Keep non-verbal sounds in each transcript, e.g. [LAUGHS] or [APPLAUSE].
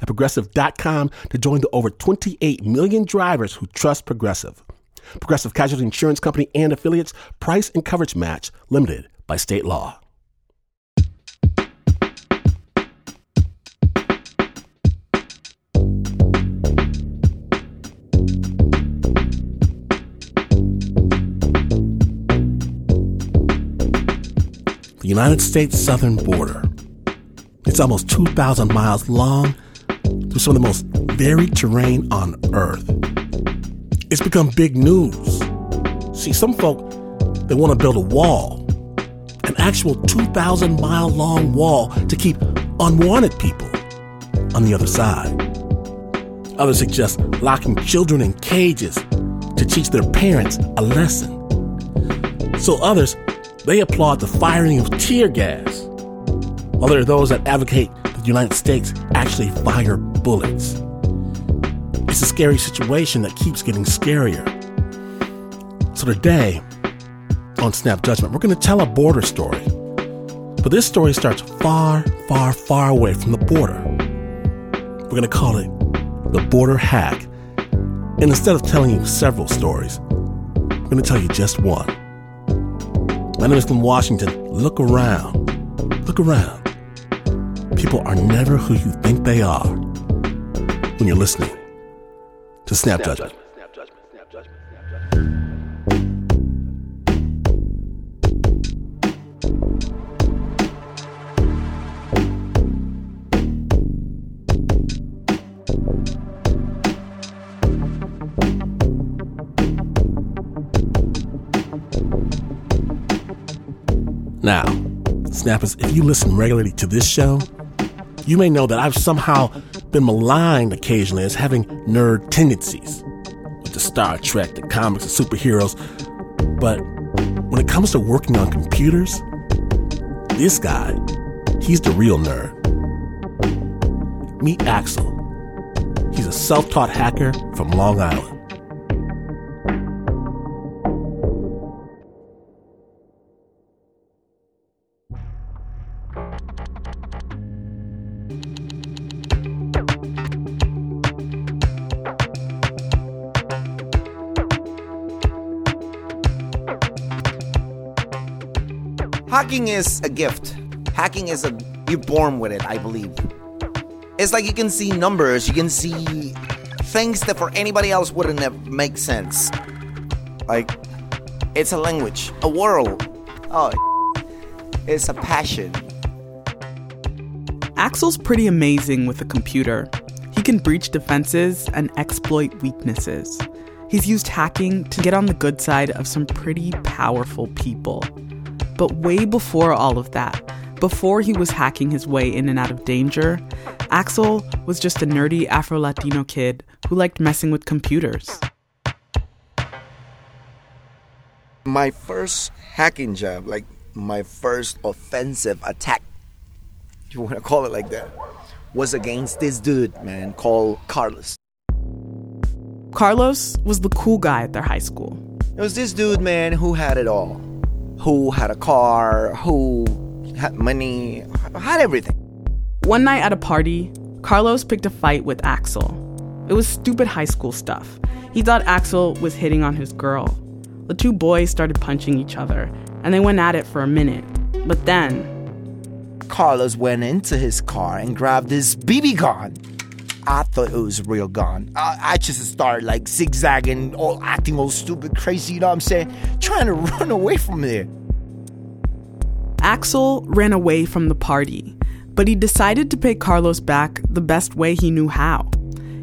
at progressive.com to join the over 28 million drivers who trust Progressive. Progressive Casualty Insurance Company and affiliates, price and coverage match limited by state law. The United States southern border. It's almost 2,000 miles long through some of the most varied terrain on Earth. It's become big news. See, some folk, they want to build a wall, an actual 2,000 mile long wall to keep unwanted people on the other side. Others suggest locking children in cages to teach their parents a lesson. So others, they applaud the firing of tear gas. While there are those that advocate that the United States actually fire bullets. It's a scary situation that keeps getting scarier. So today, on Snap Judgment, we're going to tell a border story. But this story starts far, far, far away from the border. We're going to call it the border hack. And instead of telling you several stories, I'm going to tell you just one. My name is Glynn Washington. Look around. Look around. People are never who you think they are when you're listening to Snap, Judgment. Now, Snappers, if you listen regularly to this show, you may know that I've somehow been maligned occasionally as having nerd tendencies with the Star Trek, the comics, the superheroes. But when it comes to working on computers, this guy, he's the real nerd. Meet Axel. He's a self taught hacker from Long Island. Hacking is a gift. Hacking is a you're born with it, I believe. It's like you can see numbers, you can see things that for anybody else wouldn't have make sense. Like it's a language, a world. Oh, [LAUGHS] it's a passion. Axel's pretty amazing with a computer. He can breach defenses and exploit weaknesses. He's used hacking to get on the good side of some pretty powerful people. But way before all of that, before he was hacking his way in and out of danger, Axel was just a nerdy Afro Latino kid who liked messing with computers. My first hacking job, like my first offensive attack, if you want to call it like that, was against this dude, man, called Carlos. Carlos was the cool guy at their high school. It was this dude, man, who had it all. Who had a car, who had money, had everything. One night at a party, Carlos picked a fight with Axel. It was stupid high school stuff. He thought Axel was hitting on his girl. The two boys started punching each other, and they went at it for a minute. But then, Carlos went into his car and grabbed his BB gun. I thought it was real gone. I, I just started like zigzagging, all acting all stupid, crazy, you know what I'm saying? Trying to [LAUGHS] run away from there. Axel ran away from the party, but he decided to pay Carlos back the best way he knew how.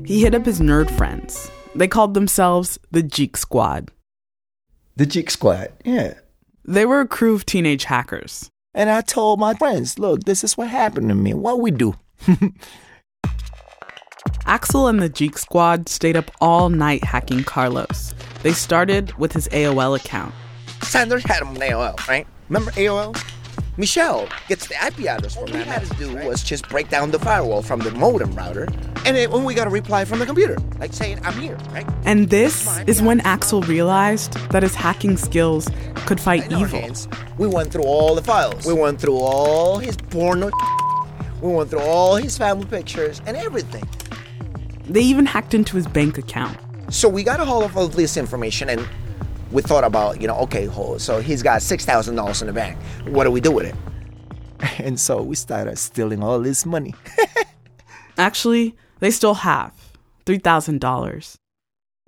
He hit up his nerd friends. They called themselves the Geek Squad. The Geek Squad, yeah. They were a crew of teenage hackers. And I told my friends, look, this is what happened to me. What we do? [LAUGHS] Axel and the Geek Squad stayed up all night hacking Carlos. They started with his AOL account. Sanders had him on AOL, right? Remember AOL? Michelle gets the IP address that. All we had to do was just break down the firewall from the modem router, and then when we got a reply from the computer, like saying, I'm here, right? And this is when Axel realized that his hacking skills could fight evil. Hands, we went through all the files. We went through all his porno. [LAUGHS] We went through all his family pictures and everything. They even hacked into his bank account. So we got a hold of all this information and we thought about, you know, okay, so he's got $6,000 in the bank. What do we do with it? [LAUGHS] And so we started stealing all his money. [LAUGHS] Actually, they still have $3,000.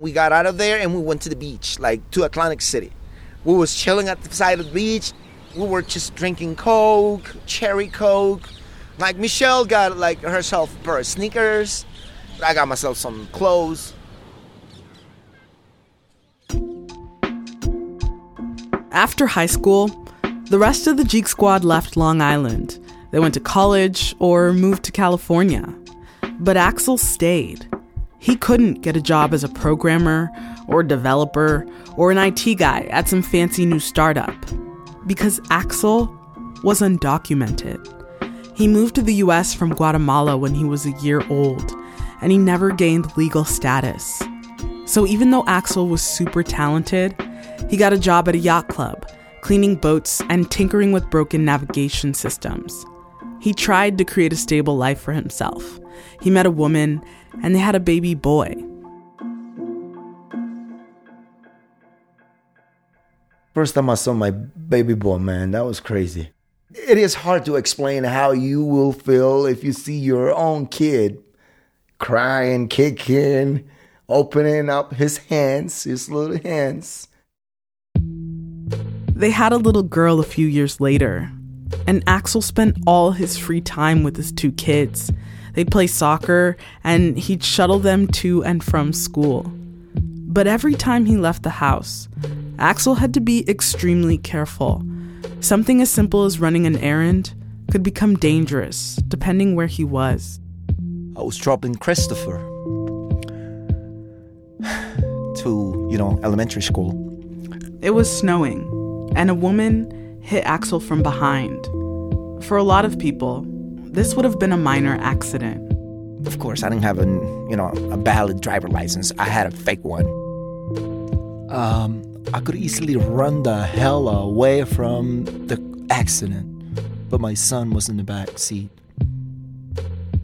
We got out of there and we went to the beach, like to Atlantic City. We was chilling at the side of the beach. We were just drinking Coke, cherry Coke. Like Michelle got like herself a pair of sneakers. I got myself some clothes. After high school, the rest of the Geek Squad left Long Island. They went to college or moved to California. But Axel stayed. He couldn't get a job as a programmer or developer or an IT guy at some fancy new startup because Axel was undocumented. He moved to the US from Guatemala when he was a year old, and he never gained legal status. So even though Axel was super talented, he got a job at a yacht club, cleaning boats and tinkering with broken navigation systems. He tried to create a stable life for himself. He met a woman, and they had a baby boy. First time I saw my baby boy, man, that was crazy. It is hard to explain how you will feel if you see your own kid crying, kicking, opening up his hands, his little hands they had a little girl a few years later, and Axel spent all his free time with his two kids. They'd play soccer, and he'd shuttle them to and from school. But every time he left the house, Axel had to be extremely careful. Something as simple as running an errand could become dangerous, depending where he was. I was dropping Christopher to, you know, elementary school. It was snowing, and a woman hit Axel from behind. For a lot of people, this would have been a minor accident. Of course, I didn't have a you know a valid driver license. I had a fake one. Um, I could easily run the hell away from the accident, but my son was in the back seat,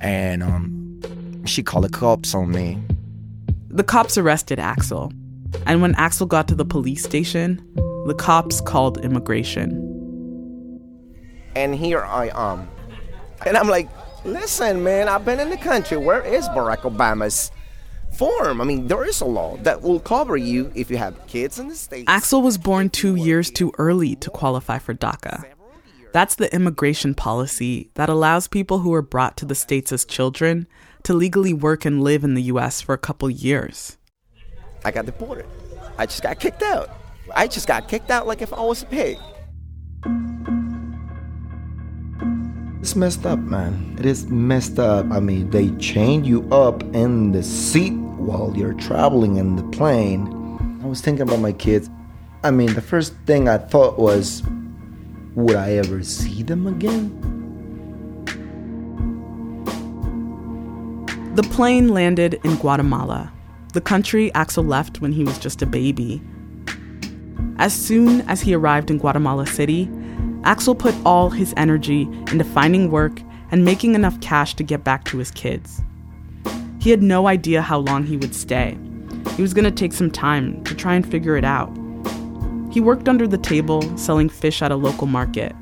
and um, she called the cops on me. The cops arrested Axel, and when Axel got to the police station, the cops called immigration. And here I am. And I'm like, listen, man, I've been in the country. Where is Barack Obama's form? I mean, there is a law that will cover you if you have kids in the States. Axel was born two years too early to qualify for DACA. That's the immigration policy that allows people who are brought to the States as children to legally work and live in the US for a couple years. I got deported. I just got kicked out. I just got kicked out like if I was a pig. It's messed up, man. It is messed up. I mean, they chain you up in the seat while you're traveling in the plane. I was thinking about my kids. I mean, the first thing I thought was, would I ever see them again? The plane landed in Guatemala, the country Axel left when he was just a baby. As soon as he arrived in Guatemala City, Axel put all his energy into finding work and making enough cash to get back to his kids. He had no idea how long he would stay. He was going to take some time to try and figure it out. He worked under the table selling fish at a local market,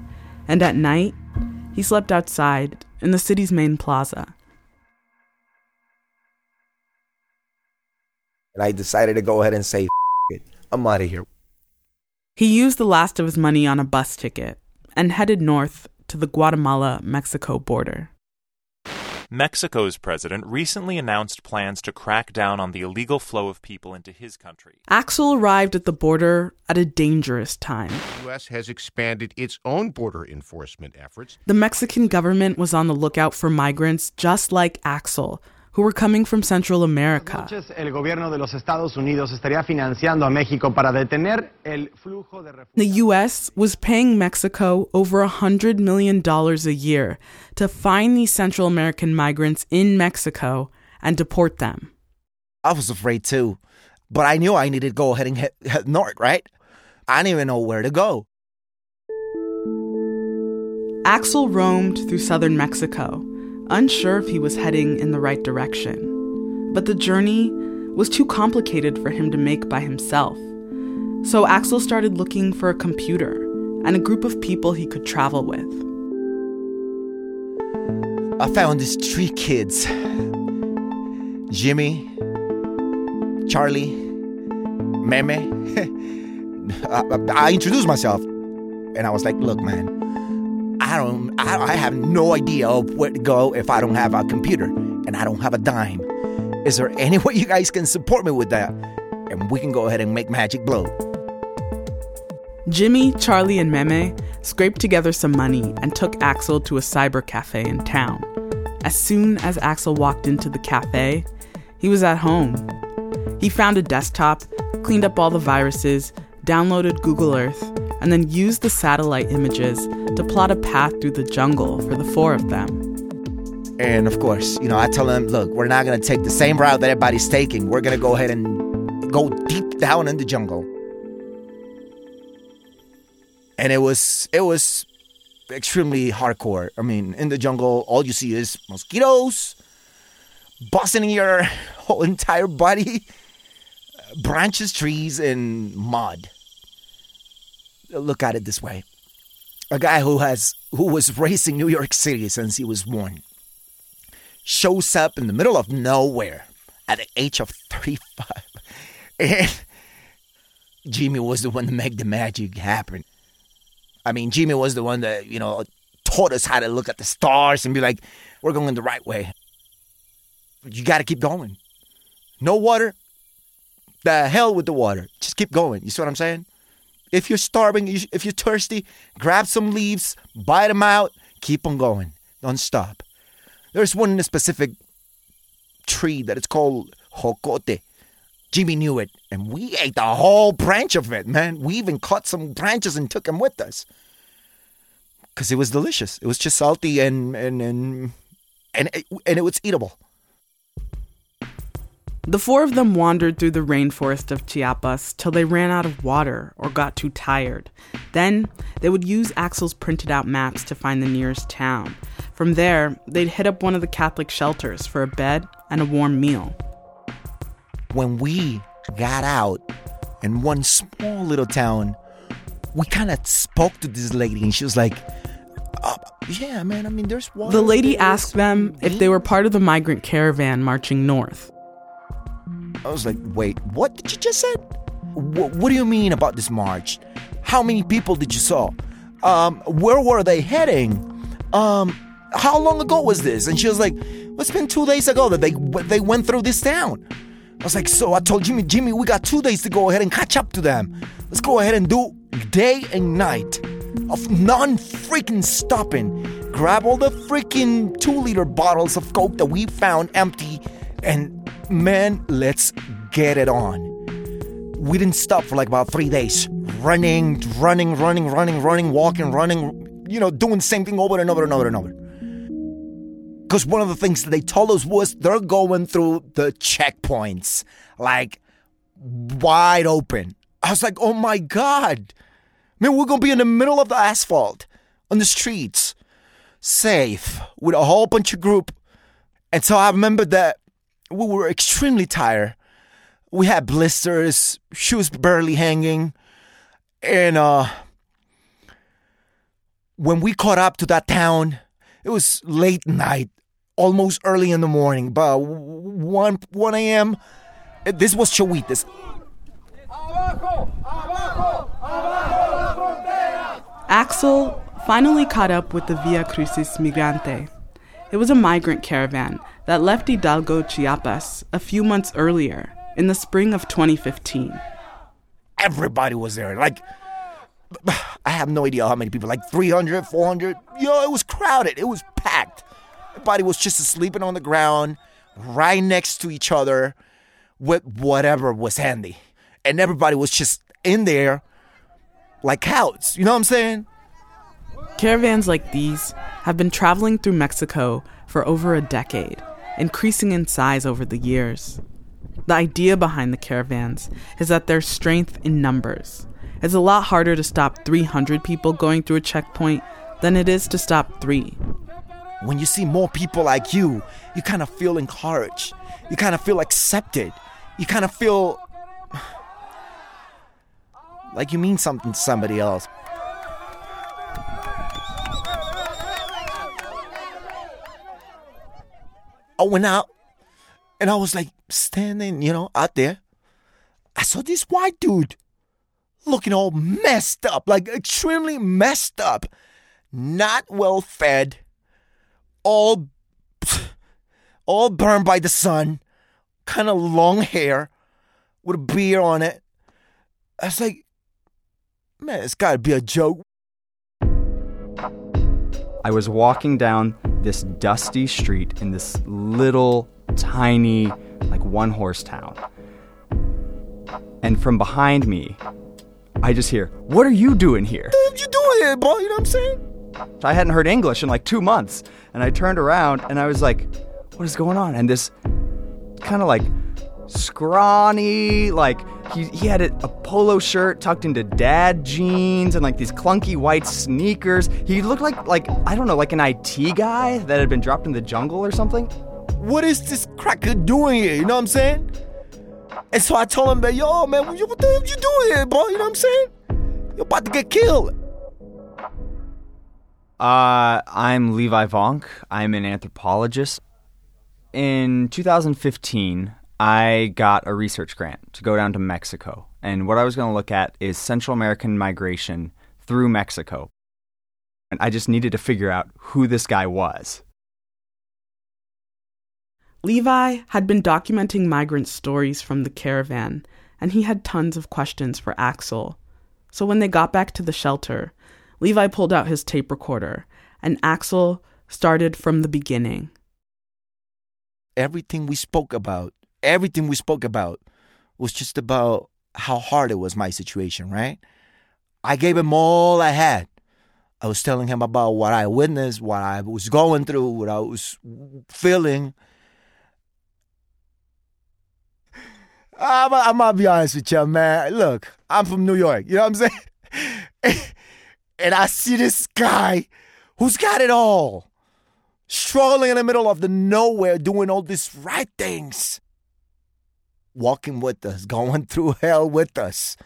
and at night, he slept outside in the city's main plaza. And I decided to go ahead and say, it. I'm out of here. He used the last of his money on a bus ticket and headed north to the Guatemala Mexico border. Mexico's president recently announced plans to crack down on the illegal flow of people into his country. Axel arrived at the border at a dangerous time. The U.S. has expanded its own border enforcement efforts. The Mexican government was on the lookout for migrants just like Axel who were coming from Central America. The U.S. was paying Mexico over $100 million a year to find these Central American migrants in Mexico and deport them. I was afraid too, but I knew I needed to go ahead and head, head north, right? I didn't even know where to go. Axel roamed through southern Mexico, unsure if he was heading in the right direction. But the journey was too complicated for him to make by himself. So Axel started looking for a computer and a group of people he could travel with. I found these three kids Jimmy, Charlie, Meme. [LAUGHS] I, I introduced myself and I was like, look, man, I don't, I, I have no idea of where to go if I don't have a computer and I don't have a dime. Is there any [LAUGHS] way you guys can support me with that? And we can go ahead and make magic blow. Jimmy, Charlie, and Meme scraped together some money and took Axel to a cyber cafe in town. As soon as Axel walked into the cafe, he was at home. He found a desktop, cleaned up all the viruses, downloaded Google Earth, and then used the satellite images to plot a path through the jungle for the four of them. And of course, you know, I tell them, look, we're not going to take the same route that everybody's taking. We're going to go ahead and go deep down in the jungle. And it was it was extremely hardcore. I mean, in the jungle, all you see is mosquitoes busting in your [LAUGHS] whole entire body, branches, trees, and mud. Look at it this way a guy who has who was in New York City since he was born shows up in the middle of nowhere at the age of 35 [LAUGHS] and Jimmy was the one to make the magic happen. I mean, Jimmy was the one that, you know, taught us how to look at the stars and be like, we're going the right way. You got to keep going. No water, the hell with the water. Just keep going. You see what I'm saying? If you're starving, if you're thirsty, grab some leaves, bite them out, keep on going. Don't stop. There's one in a specific tree that it's called jocote. Jimmy knew it, and we ate the whole branch of it, man. We even cut some branches and took them with us. Because it was delicious. It was just salty and and and and it, and it was eatable. The four of them wandered through the rainforest of Chiapas till they ran out of water or got too tired. Then they would use Axel's printed out maps to find the nearest town. From there, they'd hit up one of the Catholic shelters for a bed and a warm meal. When we got out in one small little town, we kind of spoke to this lady, and she was like, uh, Yeah, man, I mean, there's water. The lady asked them if they were part of the migrant caravan marching north. I was like, wait, what did you just say? What, do you mean about this march? How many people did you saw? Um, where were they heading? Um, how long ago was this? And she was like, it's been two days ago that they they went through this town. I was like, so I told Jimmy, Jimmy, we got two days to go ahead and catch up to them. Let's go ahead and do day and night of non freaking stopping. Grab all the freaking two liter bottles of Coke that we found empty and man, let's get it on. We didn't stop for like about three days. Running, running, running, running, running, walking, running, you know, doing same thing over and over and over and over. Because one of the things that they told us was they're going through the checkpoints like wide open. I was like, oh my God. Man, we're going to be in the middle of the asphalt on the streets, safe with a whole bunch of group. And so I remember that we were extremely tired. We had blisters, shoes barely hanging, and uh, when we caught up to that town, it was late night, almost early in the morning, but 1, 1 a.m. This was Chahuites. Axel finally caught up with the Via Crucis Migrante. It was a migrant caravan that left Hidalgo, Chiapas, a few months earlier, in the spring of 2015. Everybody was there. Like, [SIGHS] I have no idea how many people, like 300, 400. Yo, it was crowded. It was packed. Everybody was just sleeping on the ground, right next to each other with whatever was handy. And everybody was just in there like cows. You know what I'm saying? Caravans like these have been traveling through Mexico for over a decade, increasing in size over the years. The idea behind the caravans is that there's strength in numbers. It's a lot harder to stop 300 people going through a checkpoint than it is to stop three. When you see more people like you, you kind of feel encouraged. You kind of feel accepted. You kind of feel [SIGHS] like you mean something to somebody else. I went out and I was like standing, you know, out there. I saw this white dude looking all messed up, like extremely messed up, not well fed, all all burned by the sun, kind of long hair with a beer on it. I was like, man, it's got to be a joke. I was walking down this dusty street in this little tiny, like one horse town. And from behind me, I just hear, What are you doing here? What you doing here, boy? You know what I'm saying? I hadn't heard English in like two months. And I turned around and I was like, What is going on? And this kind of like scrawny, like he, he had a, a, polo shirt tucked into dad jeans and like these clunky white sneakers. He looked like like I don't know, like an IT guy that had been dropped in the jungle or something. What is this cracker doing here? You know what I'm saying? And so I told him, that, yo, man, what, what the hell you doing here, bro? You know what I'm saying? You're about to get killed. Uh, I'm Levi Vonk. I'm an anthropologist. In 2015, I got a research grant to go down to Mexico. And what I was going to look at is Central American migration through Mexico. And I just needed to figure out who this guy was. Levi had been documenting migrant stories from the caravan, and he had tons of questions for Axel. So when they got back to the shelter, Levi pulled out his tape recorder, and Axel started from the beginning. Everything we spoke about everything we spoke about was just about how hard it was my situation, right? I gave him all I had. I was telling him about what I witnessed, what I was going through, what I was feeling. I'm, I'm gonna be honest with you, man. Look, I'm from New York. You know what I'm saying? [LAUGHS] and I see this guy who's got it all, struggling in the middle of the nowhere, doing all these right things walking with us, [LAUGHS] going through hell with us,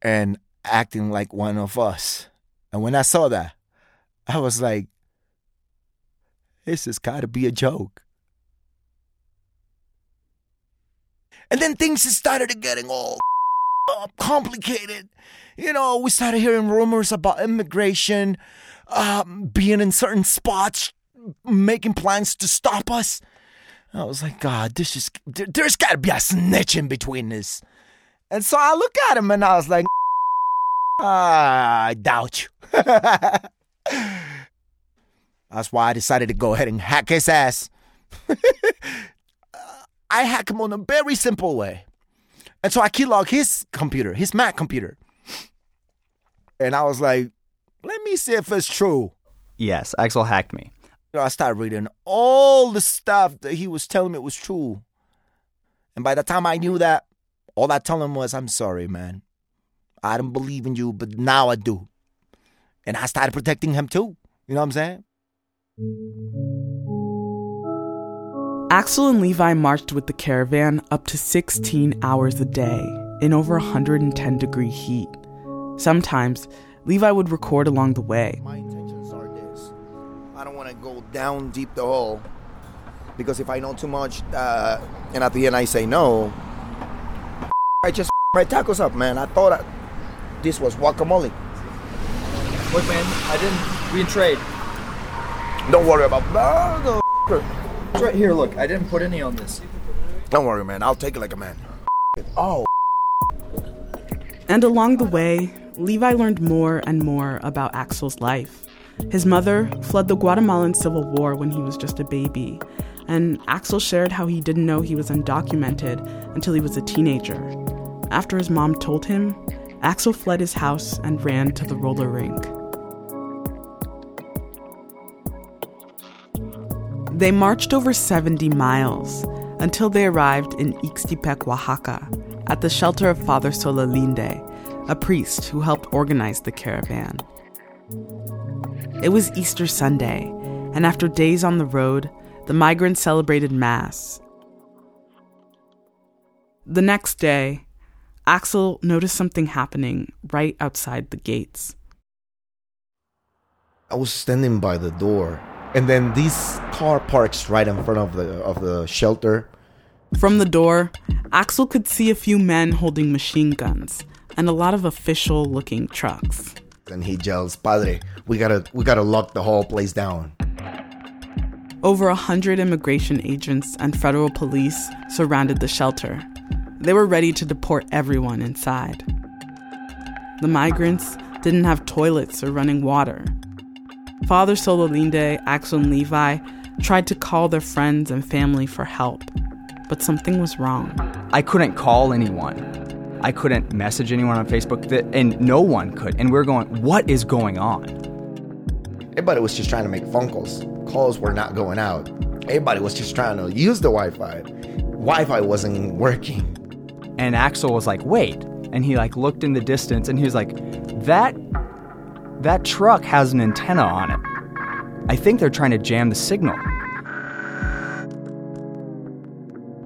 and acting like one of us. And when I saw that, I was like, this has got to be a joke. And then things started getting all [LAUGHS] complicated. You know, we started hearing rumors about immigration um, being in certain spots, making plans to stop us. I was like, God, this is there's got to be a snitch in between this. And so I look at him and I was like, [LAUGHS] I doubt you. [LAUGHS] That's why I decided to go ahead and hack his ass. [LAUGHS] I hack him on a very simple way. And so I keylog his computer, his Mac computer. And I was like, let me see if it's true. Yes, Axel hacked me. I started reading all the stuff that he was telling me was true. And by the time I knew that, all I told him was, I'm sorry, man. I don't believe in you, but now I do. And I started protecting him too. You know what I'm saying? Axel and Levi marched with the caravan up to 16 hours a day in over 110 degree heat. Sometimes, Levi would record along the way go down deep the hole because if I know too much uh, and at the end I say no, I just [LAUGHS] my tacos up, man. I thought I, this was guacamole. Look, man, I didn't. We in trade. Don't worry about that. It's right here. Look, I didn't put any on this. Don't worry, man. I'll take it like a man. Oh. And along the way, Levi learned more and more about Axel's life His mother fled the Guatemalan Civil War when he was just a baby, and Axel shared how he didn't know he was undocumented until he was a teenager. After his mom told him, Axel fled his house and ran to the roller rink. They marched over 70 miles until they arrived in Ixtepec, Oaxaca, at the shelter of Father Solalinde, a priest who helped organize the caravan. It was Easter Sunday, and after days on the road, the migrants celebrated Mass. The next day, Axel noticed something happening right outside the gates. I was standing by the door, and then this car parks right in front of the of the shelter. From the door, Axel could see a few men holding machine guns and a lot of official looking trucks. And he yells, "Padre, we gotta we gotta lock the whole place down." Over a hundred immigration agents and federal police surrounded the shelter. They were ready to deport everyone inside. The migrants didn't have toilets or running water. Father Solalinde, Axel, and Levi tried to call their friends and family for help, but something was wrong. I couldn't call anyone. I couldn't message anyone on Facebook, that, and no one could. And we are going, what is going on? Everybody was just trying to make phone calls. Calls were not going out. Everybody was just trying to use the Wi Fi. Wi Fi wasn't working. And Axel was like, wait. And he like looked in the distance and he was like, that that truck has an antenna on it. I think they're trying to jam the signal.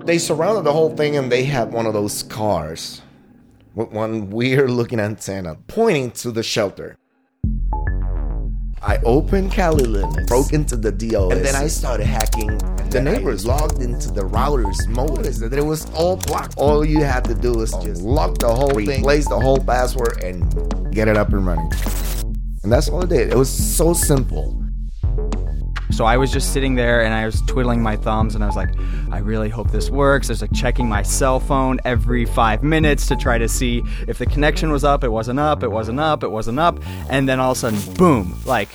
They surrounded the whole thing and they had one of those cars with one weird looking antenna pointing to the shelter. I opened Kali Linux, broke into the DOS, and then I started hacking. The neighbors logged into the router's modem. That it was all blocked. All you had to do was just lock the whole thing, replace the whole password, and get it up and running. And that's all it did. It was so simple. So I was just sitting there and I was twiddling my thumbs and I was like, I really hope this works. I was like checking my cell phone every five minutes to try to see if the connection was up. It wasn't up, it wasn't up, it wasn't up. And then all of a sudden, boom, like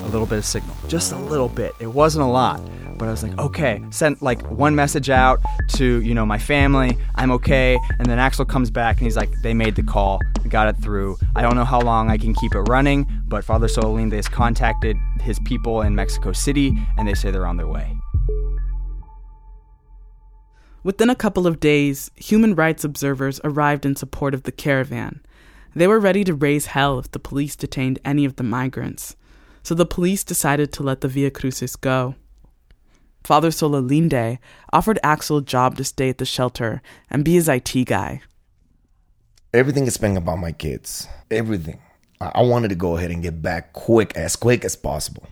a little bit of signal. Just a little bit. It wasn't a lot. But I was like, okay, sent like one message out to, you know, my family, I'm okay. And then Axel comes back and he's like, they made the call, got it through. I don't know how long I can keep it running, but Father Solalinde has contacted his people in Mexico City and they say they're on their way. Within a couple of days, human rights observers arrived in support of the caravan. They were ready to raise hell if the police detained any of the migrants. So the police decided to let the Via Crucis go. Father Solalinde offered Axel a job to stay at the shelter and be his IT guy. Everything has been about my kids. Everything. I wanted to go ahead and get back quick, as quick as possible.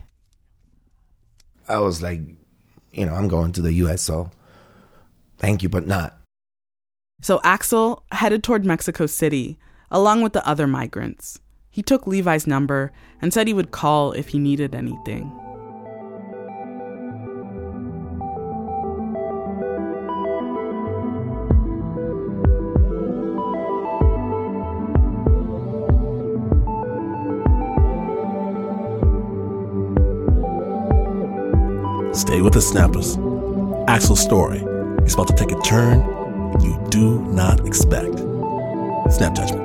I was like, you know, I'm going to the US, so thank you, but not. So Axel headed toward Mexico City, along with the other migrants. He took Levi's number and said he would call if he needed anything. With the snappers. Axel's story is about to take a turn you do not expect. Snap judgment.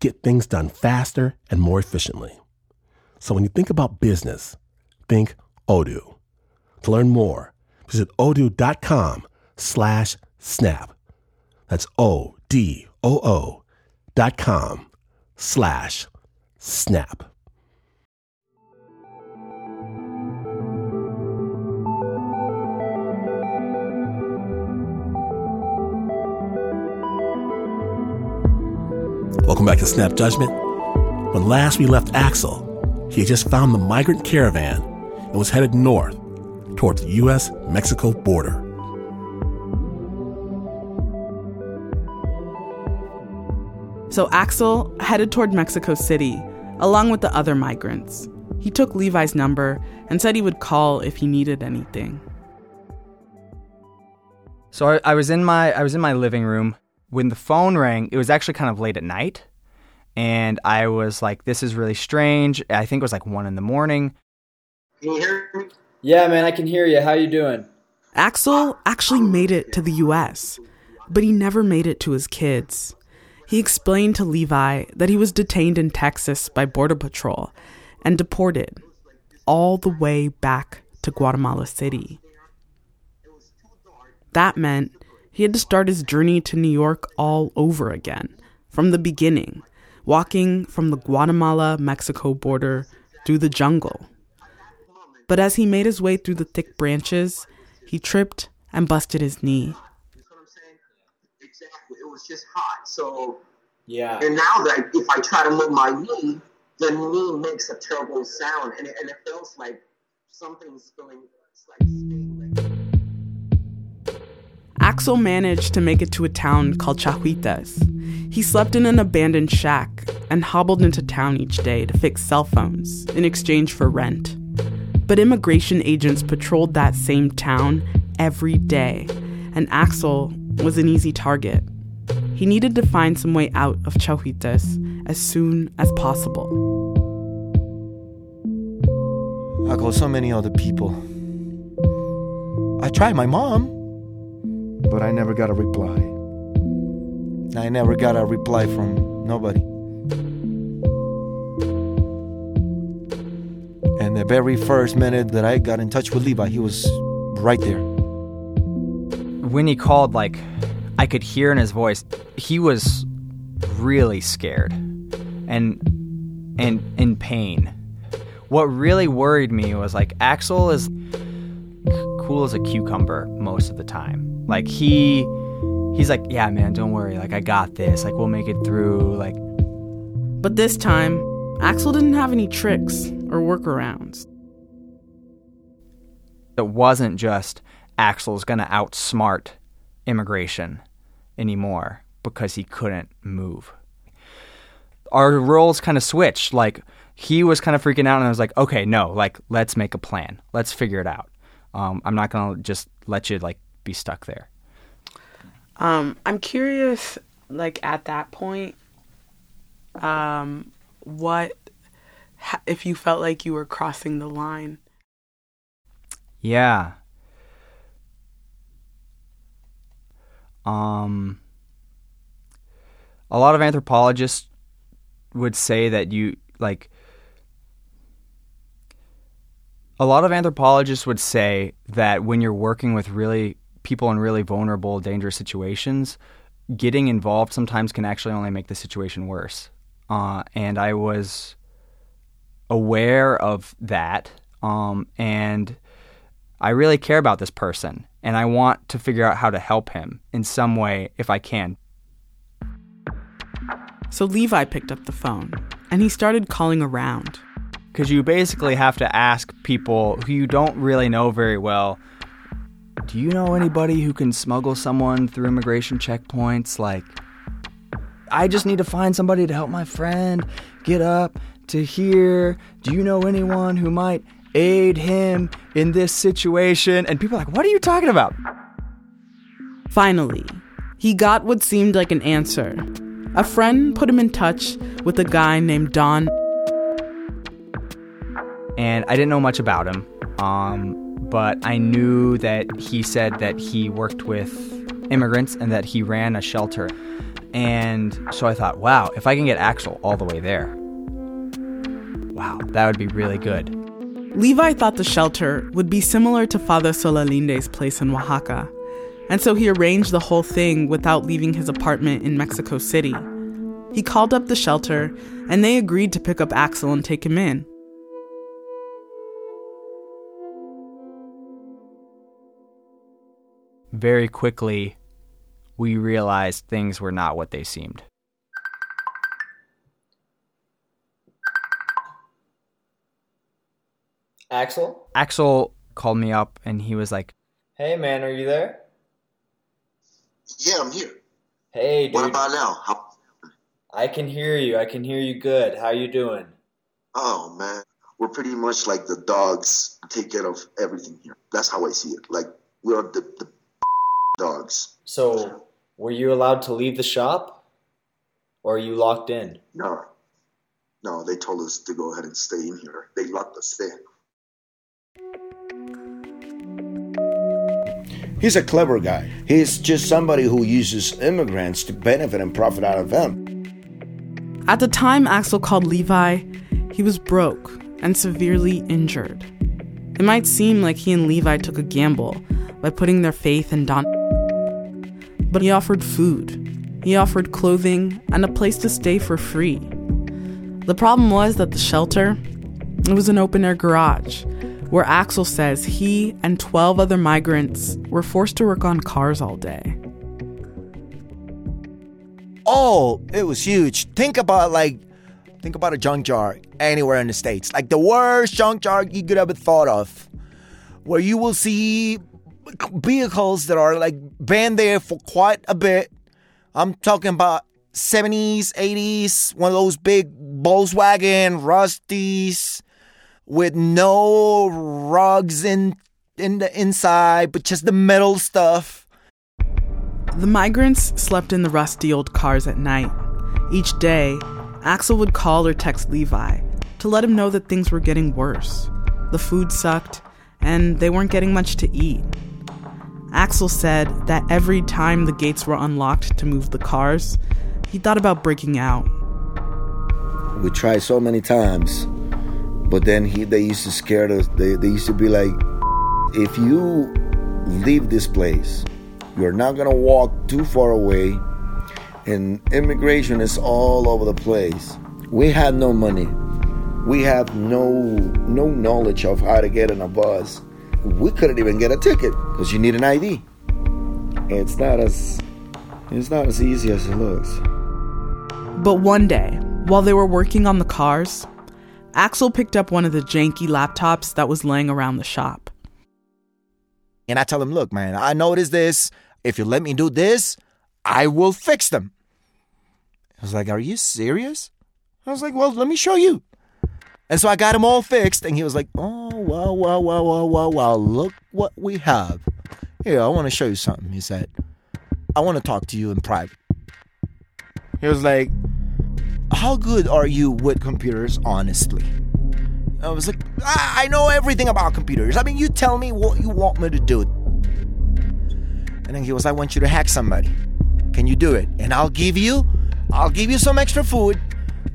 get things done faster and more efficiently. So when you think about business, think Odoo. To learn more, visit odoo.com slash snap. That's O-D-O-O dot com slash snap. Welcome back to Snap Judgment. When last we left Axel, he had just found the migrant caravan and was headed north towards the U.S. Mexico border. So Axel headed toward Mexico City, along with the other migrants. He took Levi's number and said he would call if he needed anything. So I, I was in my I was in my living room when the phone rang. It was actually kind of late at night, and I was like, "This is really strange." I think it was like one in the morning. Can you hear me? Yeah, man, I can hear you. How you doing? Axel actually made it to the US, but he never made it to his kids. He explained to Levi that he was detained in Texas by Border Patrol and deported all the way back to Guatemala City. That meant he had to start his journey to New York all over again, from the beginning, walking from the Guatemala Mexico border through the jungle. But as he made his way through the thick branches, he tripped and busted his knee. what I'm saying? Exactly. It was just hot. So, Yeah. and now that if I try to move my knee, the knee makes a terrible sound, and it, and it feels like something's going. It's like stinging. Axel managed to make it to a town called Chahuites. He slept in an abandoned shack and hobbled into town each day to fix cell phones in exchange for rent. But immigration agents patrolled that same town every day, and Axel was an easy target. He needed to find some way out of Chahuites as soon as possible. I call so many other people. I tried my mom, but I never got a reply. I never got a reply from nobody. And the very first minute that I got in touch with Levi, he was right there. When he called, like I could hear in his voice, he was really scared and and in pain. What really worried me was like Axel is cool as a cucumber most of the time. Like he he's like, "Yeah, man, don't worry. Like I got this. Like we'll make it through." Like But this time, Axel didn't have any tricks or workarounds. it wasn't just Axel's going to outsmart immigration anymore because he couldn't move. Our roles kind of switched. Like he was kind of freaking out, and I was like, "Okay, no, like let's make a plan. Let's figure it out. Um, I'm not gonna just let you like be stuck there." Um, I'm curious, like at that point, um, what if you felt like you were crossing the line? Yeah. Um a lot of anthropologists would say that you like a lot of anthropologists would say that when you're working with really people in really vulnerable dangerous situations getting involved sometimes can actually only make the situation worse uh, and i was aware of that um, and I really care about this person and I want to figure out how to help him in some way if I can. So Levi picked up the phone and he started calling around. Because you basically have to ask people who you don't really know very well do you know anybody who can smuggle someone through immigration checkpoints? Like, I just need to find somebody to help my friend get up to here. Do you know anyone who might aid him in this situation? And people are like, what are you talking about? Finally, he got what seemed like an answer. A friend put him in touch with a guy named Don. and I didn't know much about him. Um, but I knew that he said that he worked with immigrants and that he ran a shelter. And so I thought, wow, if I can get Axel all the way there, wow, that would be really good. Levi thought the shelter would be similar to Father Solalinde's place in Oaxaca. And so he arranged the whole thing without leaving his apartment in Mexico City. He called up the shelter, and they agreed to pick up Axel and take him in. Very quickly, we realized things were not what they seemed. Axel? Axel called me up and he was like, Hey man, are you there? Yeah, I'm here. Hey dude. What about now? How, I can hear you. I can hear you good. How you doing? oh man, we're pretty much like the dogs take care of everything here. That's how I see it. Like we are the, the dogs. So, were you allowed to leave the shop? Or are you locked in? No, no, they told us to go ahead and stay in here. They locked us in. He's a clever guy. He's just somebody who uses immigrants to benefit and profit out of them. At the time Axel called Levi, he was broke and severely injured. It might seem like he and Levi took a gamble by putting their faith in Don. But he offered food, he offered clothing, and a place to stay for free. The problem was that the shelter, it was an open air garage where Axel says he and 12 other migrants were forced to work on cars all day. Oh, it was huge. Think about like, think about a junkyard anywhere in the states, like the worst junkyard you could ever thought of, where you will see vehicles that are like been there for quite a bit. I'm talking about 70s, 80s, one of those big Volkswagen Rusties with no rugs in in the inside, but just the metal stuff. The migrants slept in the rusty old cars at night. Each day, Axel would call or text Levi to let him know that things were getting worse. The food sucked, and they weren't getting much to eat. Axel said that every time the gates were unlocked to move the cars, he thought about breaking out. We tried so many times, but then he they used to scare us. They, they used to be like, if you leave this place, you're not gonna walk too far away, and immigration is all over the place. We had no money. We have no no knowledge of how to get in a bus. We couldn't even get a ticket because you need an ID. It's not as it's not as easy as it looks. But one day, while they were working on the cars, Axel picked up one of the janky laptops that was laying around the shop. And I tell him, look, man, I noticed this. If you let me do this, I will fix them. I was like, are you serious? I was like, well, let me show you. And so I got him all fixed, and he was like, oh, wow, wow, wow, wow, wow, wow, look what we have. Here, I want to show you something. He said, I want to talk to you in private. He was like, how good are you with computers, honestly? I was like, I know everything about computers. I mean, you tell me what you want me to do. And then he was, I want you to hack somebody. Can you do it? And I'll give you, I'll give you some extra food.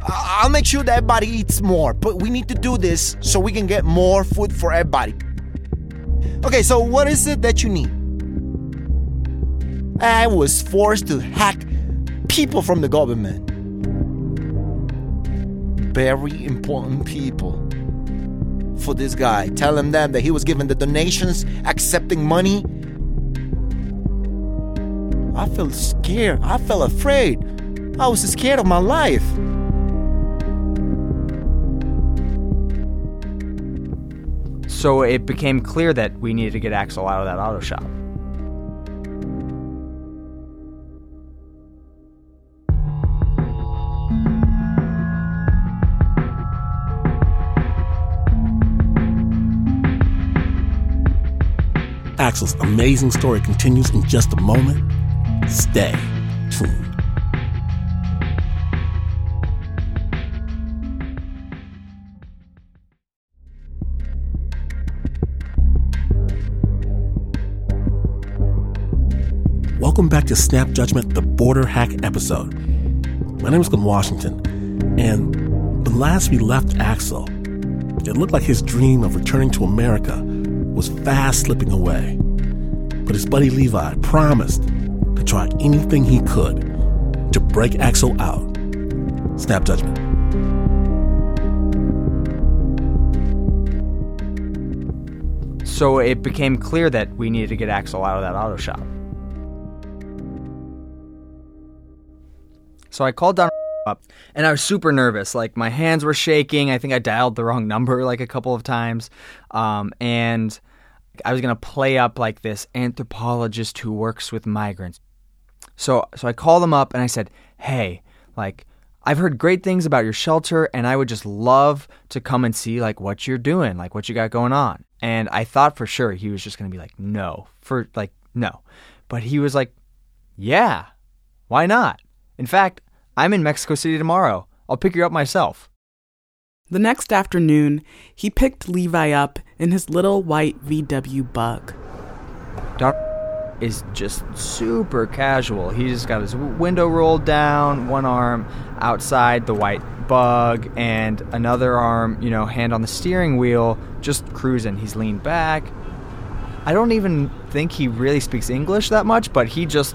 I'll make sure that everybody eats more. But we need to do this so we can get more food for everybody. Okay, so what is it that you need? I was forced to hack people from the government. Very important people for this guy, telling them that he was giving the donations, accepting money. I felt scared. I felt afraid. I was scared of my life. So it became clear that we needed to get Axel out of that auto shop. Axel's amazing story continues in just a moment. Stay tuned. Welcome back to Snap Judgment, the Border Hack episode. My name is Glynn Washington, and when last we left Axel, it looked like his dream of returning to America was fast slipping away. but his buddy Levi promised to try anything he could to break Axel out. Snap judgment. So it became clear that we needed to get Axel out of that auto shop. So I called Don up and I was super nervous. Like my hands were shaking. I think I dialed the wrong number [LAUGHS] like a couple of times. Um, and I was going to play up like this anthropologist who works with migrants. So so I called him up and I said, "Hey, like I've heard great things about your shelter and I would just love to come and see like what you're doing, like what you got going on." And I thought for sure he was just going to be like, "No." For like, "No." But he was like, "Yeah. Why not?" In fact, I'm in Mexico City tomorrow. I'll pick you up myself. The next afternoon, he picked Levi up in his little white VW bug. Don is just super casual. He just got his window rolled down, one arm outside the white bug, and another arm, you know, hand on the steering wheel, just cruising. He's leaned back. I don't even think he really speaks English that much, but he just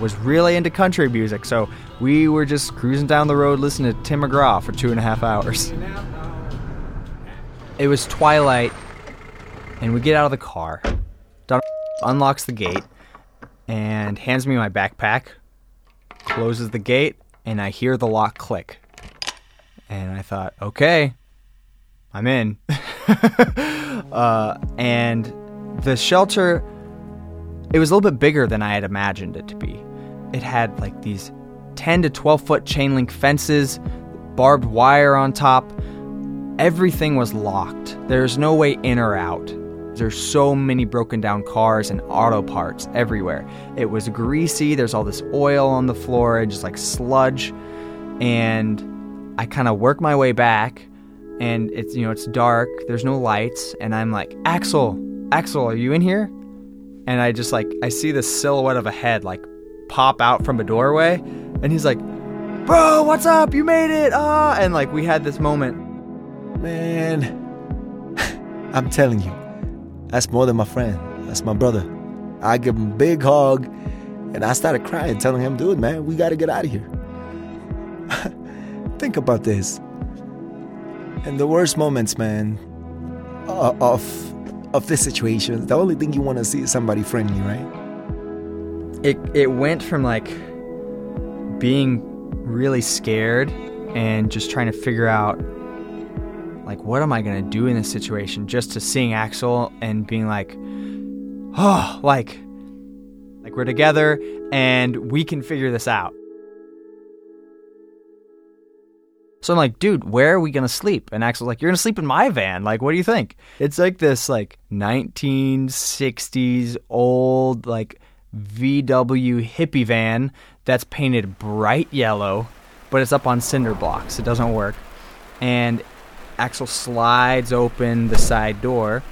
was really into country music. So we were just cruising down the road listening to Tim McGraw for two and a half hours. It was twilight, and we get out of the car. Don unlocks the gate and hands me my backpack, closes the gate, and I hear the lock click. And I thought, okay, I'm in. [LAUGHS] uh, and the shelter, it was a little bit bigger than I had imagined it to be. It had like these 10 to 12 foot chain link fences, barbed wire on top. Everything was locked. There's no way in or out. There's so many broken down cars and auto parts everywhere. It was greasy. There's all this oil on the floor and just like sludge. And I kind of work my way back and it's you know it's dark. There's no lights and I'm like, "Axel, Axel, are you in here?" And I just like I see the silhouette of a head like pop out from a doorway and he's like, "Bro, what's up? You made it!" Ah, and like we had this moment. Man, [LAUGHS] I'm telling you, that's more than my friend. That's my brother. I give him a big hug, and I started crying, telling him, "Dude, man, we gotta get out of here." [LAUGHS] Think about this. In the worst moments, man, uh, of of this situation, the only thing you want to see is somebody friendly, right? It it went from like being really scared and just trying to figure out like what am I gonna do in this situation just to seeing Axel and being like oh like like we're together and we can figure this out. So I'm like, dude, where are we gonna sleep? And Axel's like, you're gonna sleep in my van. Like, what do you think? It's like this like 1960s old like VW hippie van that's painted bright yellow, but it's up on cinder blocks. It doesn't work. And Axel slides open the side door,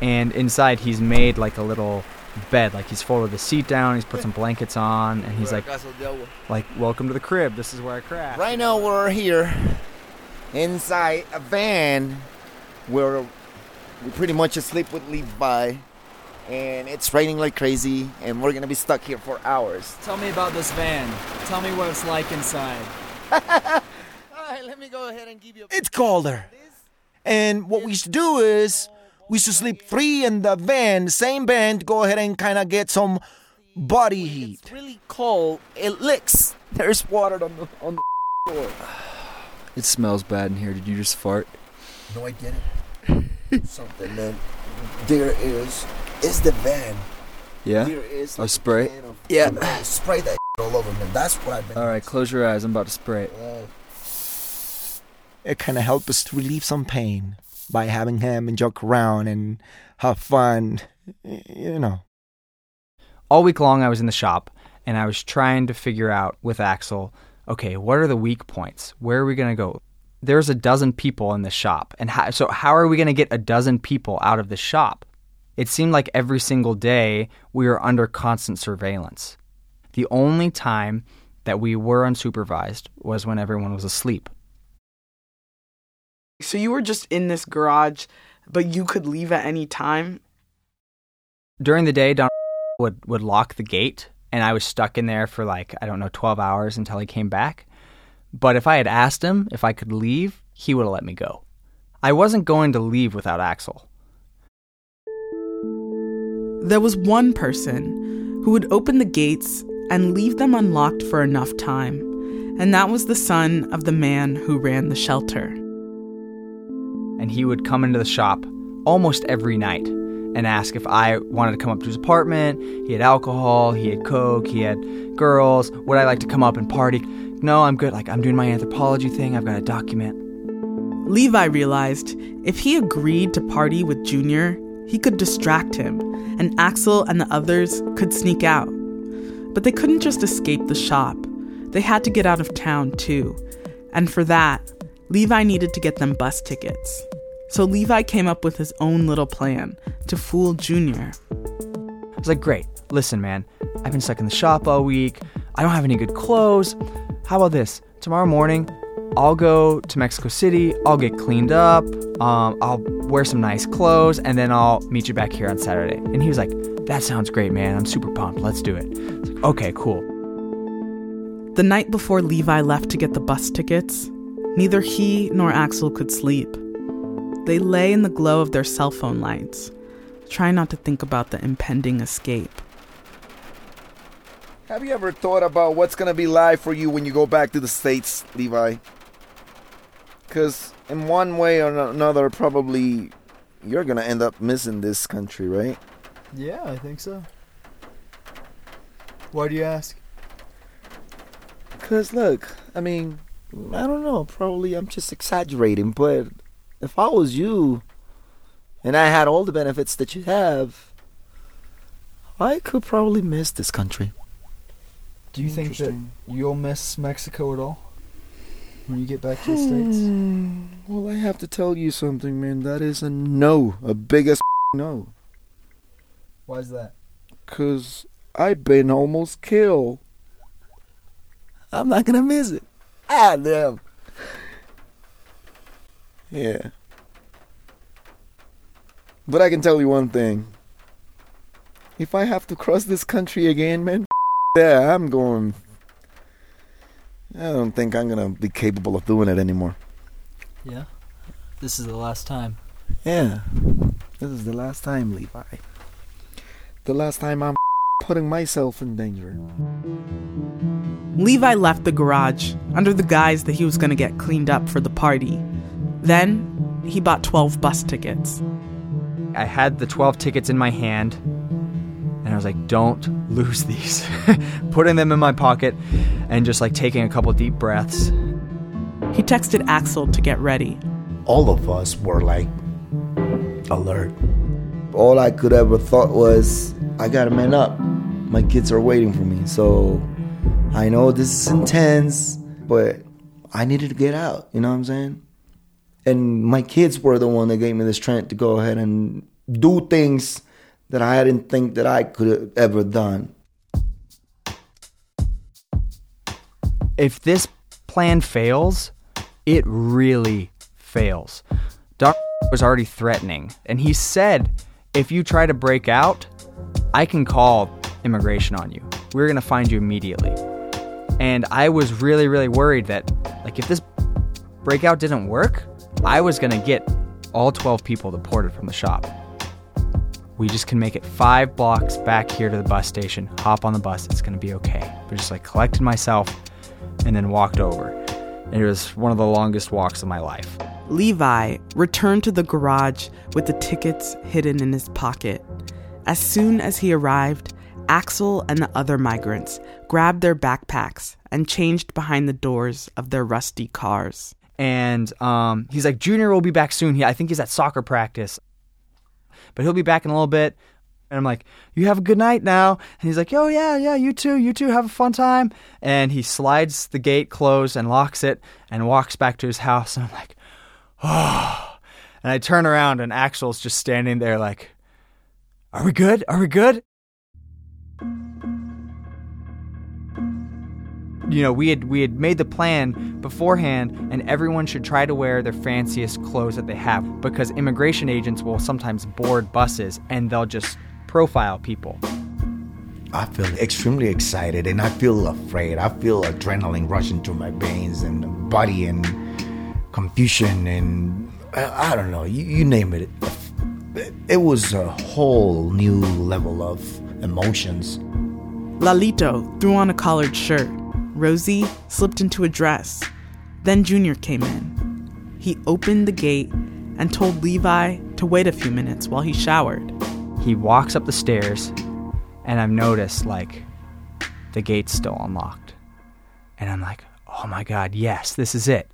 and inside he's made like a little bed. Like he's folded the seat down, he's put some blankets on, and he's like, like, welcome to the crib. This is where I crash. Right now we're here inside a van where we pretty much sleep with Levi and it's raining like crazy and we're gonna be stuck here for hours. Tell me about this van. Tell me what it's like inside. [LAUGHS] Alright, let me go ahead and give you It's colder. And what we used to do is we used to sleep three in the van, same van, go ahead and kind of get some body heat. It's really cold. It licks. [LAUGHS] There's water on the on the floor. [SIGHS] It smells bad in here. Did you just fart? No, I didn't. [LAUGHS] Something, man. There is is the van. Yeah? There is oh, A spray? of- Yeah. Spray that all over, man. That's what I've been. All right, close your eyes. I'm about to spray it. It kind of helped us to relieve some pain by having him and joke around and have fun. You know. all week long I was in the shop and I was trying to figure out with Axel, okay, what are the weak points? Where are we going to go? There's a dozen people in the shop. And how, so how are we going to get a dozen people out of the shop? It seemed like every single day we were under constant surveillance. The only time that we were unsupervised was when everyone was asleep. So you were just in this garage, but you could leave at any time? During the day, Don would would lock the gate and I was stuck in there for like I don't know 12 hours until he came back. But if I had asked him if I could leave, he would have let me go. I wasn't going to leave without Axel. There was one person who would open the gates and leave them unlocked for enough time, and that was the son of the man who ran the shelter. And he would come into the shop almost every night and ask if I wanted to come up to his apartment. He had alcohol, he had coke, he had girls. Would I like to come up and party? No, I'm good. Like, I'm doing my anthropology thing. I've got a document. Levi realized if he agreed to party with Junior, he could distract him, and Axel and the others could sneak out. But they couldn't just escape the shop. They had to get out of town, too. And for that, Levi needed to get them bus tickets. So Levi came up with his own little plan to fool Junior. I was like, great. Listen, man, I've been stuck in the shop all week. I don't have any good clothes. How about this? Tomorrow morning, I'll go to Mexico City. I'll get cleaned up. Um, I'll wear some nice clothes, and then I'll meet you back here on Saturday. And he was like, that sounds great, man. I'm super pumped. Let's do it. Like, okay, cool. The night before Levi left to get the bus tickets, neither he nor Axel could sleep. They lay in the glow of their cell phone lights, trying not to think about the impending escape. Have you ever thought about what's gonna be live for you when you go back to the States, Levi? Because in one way or another, probably you're gonna end up missing this country, right? Yeah, I think so. Why do you ask? Because, look, I mean, I don't know, probably I'm just exaggerating, but if I was you and I had all the benefits that you have, I could probably miss this country. Do you think that you'll miss Mexico at all when you get back to the States? [SIGHS] Well, I have to tell you something, man. That is a no, a biggest [LAUGHS] no. Why's that? Cause I've been almost killed. I'm not gonna miss it. Ah, damn. Yeah. But I can tell you one thing. If I have to cross this country again, man, [LAUGHS] yeah, I'm going. I don't think I'm gonna be capable of doing it anymore. Yeah. This is the last time. Yeah. This is the last time, Levi. The last time I'm putting myself in danger. Levi left the garage under the guise that he was going to get cleaned up for the party. Then he bought 12 bus tickets. I had the 12 tickets in my hand, and I was like, don't lose these. [LAUGHS] Putting them in my pocket and just like taking a couple deep breaths. He texted Axel to get ready. All of us were like alert. All I could ever thought was, I gotta man up. My kids are waiting for me. So I know this is intense, but I needed to get out. You know what I'm saying? And my kids were the one that gave me the strength to go ahead and do things that I didn't think that I could have ever done. If this plan fails, it really fails. Doc was already threatening, and he said, if you try to break out, I can call immigration on you. We're gonna find you immediately. And I was really, really worried that, like, if this breakout didn't work, I was gonna get all 12 people deported from the shop. We just can make it five blocks back here to the bus station, hop on the bus, it's gonna be okay. But just like collected myself and then walked over. And it was one of the longest walks of my life. Levi returned to the garage with the tickets hidden in his pocket. As soon as he arrived, Axel and the other migrants grabbed their backpacks and changed behind the doors of their rusty cars. And um, he's like, Junior will be back soon. He, I think he's at soccer practice, but he'll be back in a little bit. And I'm like, you have a good night now. And he's like, oh, yeah, yeah, you too, you too, have a fun time. And he slides the gate closed and locks it and walks back to his house. [LAUGHS] And I'm like, oh. And I turn around and Axel's just standing there like, are we good? Are we good? You know, we had we had made the plan beforehand and everyone should try to wear their fanciest clothes that they have because immigration agents will sometimes board buses and they'll just profile people. I feel extremely excited and I feel afraid. I feel adrenaline rushing through my veins and body and confusion and I, I don't know, you, you name it. It was a whole new level of emotions. Lalito threw on a collared shirt. Rosie slipped into a dress. Then Junior came in. He opened the gate and told Levi to wait a few minutes while he showered. He walks up the stairs, and I've noticed, like, the gate's still unlocked. And I'm like, oh my God, yes, this is it.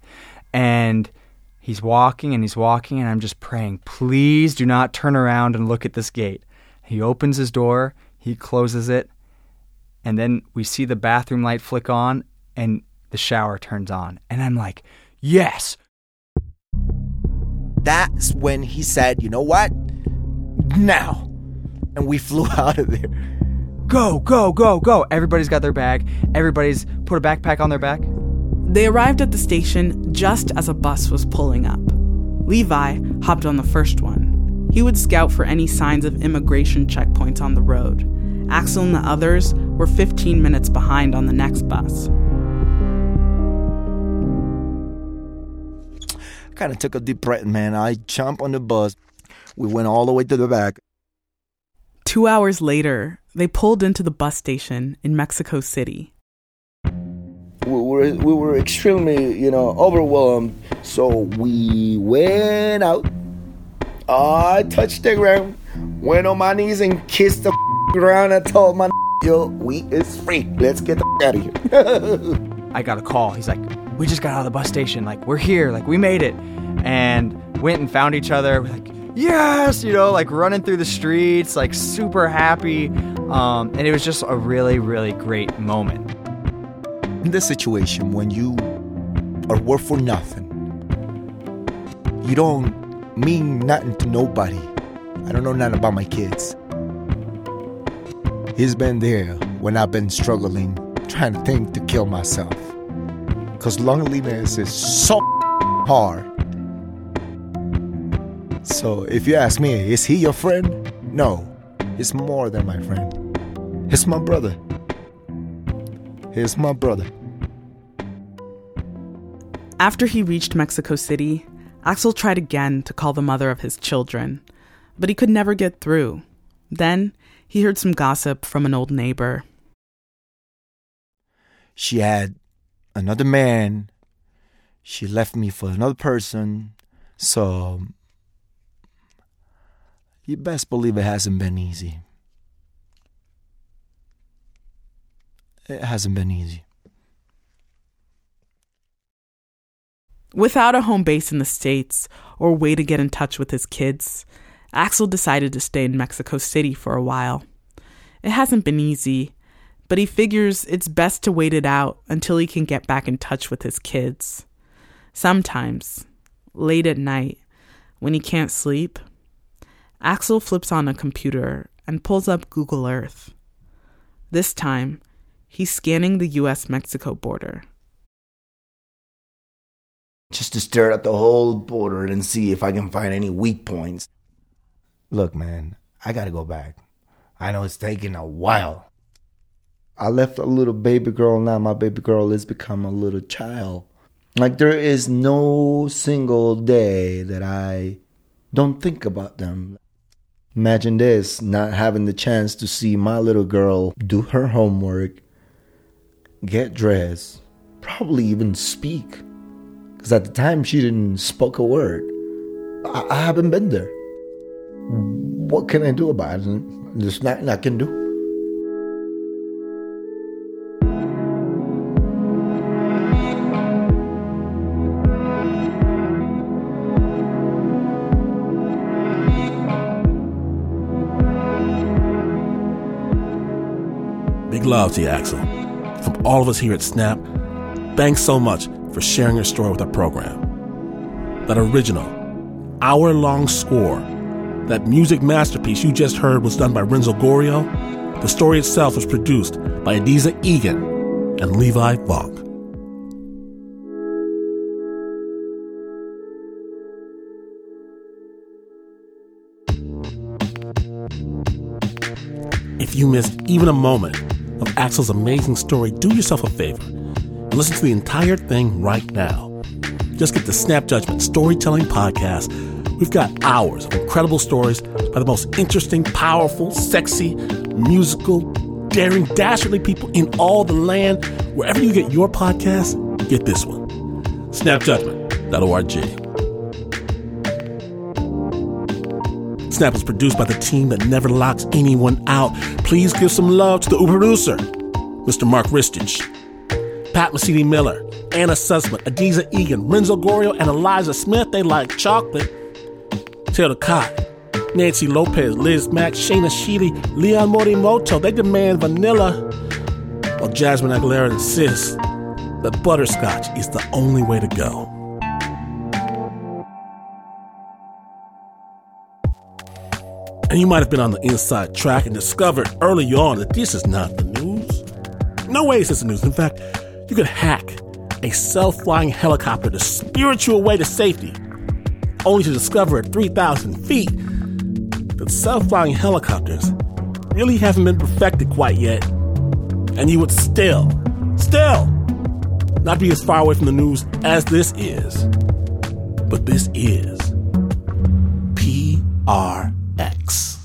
And he's walking and he's walking, and I'm just praying, please do not turn around and look at this gate. He opens his door, he closes it, and then we see the bathroom light flick on, and the shower turns on. And I'm like, yes. That's when he said, you know what? Now. And we [LAUGHS] flew out of there. Go, go, go, go. Everybody's got their bag. Everybody's put a backpack on their back. They arrived at the station just as a bus was pulling up. Levi hopped on the first one. He would scout for any signs of immigration checkpoints on the road. Axel and the others were 15 minutes behind on the next bus. kind of took a deep breath, man. I jumped on the bus. We went all the way to the back. Two hours later, they pulled into the bus station in Mexico City. We were, we were extremely, you know, overwhelmed. So we went out. I touched the ground, went on my knees and kissed the ground. I told my yo, we is free. Let's get the out of here. [LAUGHS] I got a call. He's like, we just got out of the bus station. Like, we're here. Like, we made it. And went and found each other. We're like, yes, you know, like running through the streets, like super happy. Um, and it was just a really, really great moment. In this situation, when you are worth for nothing, you don't mean nothing to nobody. I don't know nothing about my kids. He's been there when I've been struggling, trying to think to kill myself. Because loneliness is so hard. So if you ask me, is he your friend? No, he's more than my friend. He's my brother. He's my brother. After he reached Mexico City, Axel tried again to call the mother of his children, but he could never get through. Then he heard some gossip from an old neighbor. She had another man. She left me for another person. So you best believe it hasn't been easy. It hasn't been easy. Without a home base in the States or way to get in touch with his kids, Axel decided to stay in Mexico City for a while. It hasn't been easy, but he figures it's best to wait it out until he can get back in touch with his kids. Sometimes, late at night, when he can't sleep, Axel flips on a computer and pulls up Google Earth. This time, he's scanning the US Mexico border. Just to stare at the whole border and see if I can find any weak points. Look, man, I gotta go back. I know it's taking a while. I left a little baby girl. Now my baby girl has become a little child. Like there is no single day that I don't think about them. Imagine this not having the chance to see my little girl do her homework, get dressed, probably even speak. Because at the time she didn't spoke a word. I, I haven't been there. What can I do about it? There's nothing I can do. Big love to you, Axel. From all of us here at Snap, thanks so much for sharing your story with our program. That original, hour long score, that music masterpiece you just heard was done by Renzo Gorrio. The story itself was produced by Adiza Egan and Levi. If If you missed even a moment of Axel's amazing story, do yourself a favor and listen to the entire thing right now. Just get the Snap Judgment Storytelling Podcast. We've got hours of incredible stories by the most interesting, powerful, sexy, musical, daring, dastardly people in all the land. Wherever you get your podcast, get this one. Snapjudgment.org. Snap is produced by the team that never locks anyone out. Please give some love to the producer, Mr. Mark Ristich, Pat Mesiti Miller, Anna Sussman, Adiza Egan, Renzo Gorrio, and Eliza Smith. They like chocolate. Taylor Cott, Nancy Lopez, Liz Mack, Shaina Shealy, Leon Morimoto. They demand vanilla. While Jasmine Aguilera insists that butterscotch is the only way to go. And you might have been on the inside track and discovered early on that this is not the news. No way is this the news. In fact, you could hack a self flying helicopter to spirit you away to safety, only to discover at 3,000 feet that self flying helicopters really haven't been perfected quite yet. And you would still, still, not be as far away from the news as this is. But this is PRX.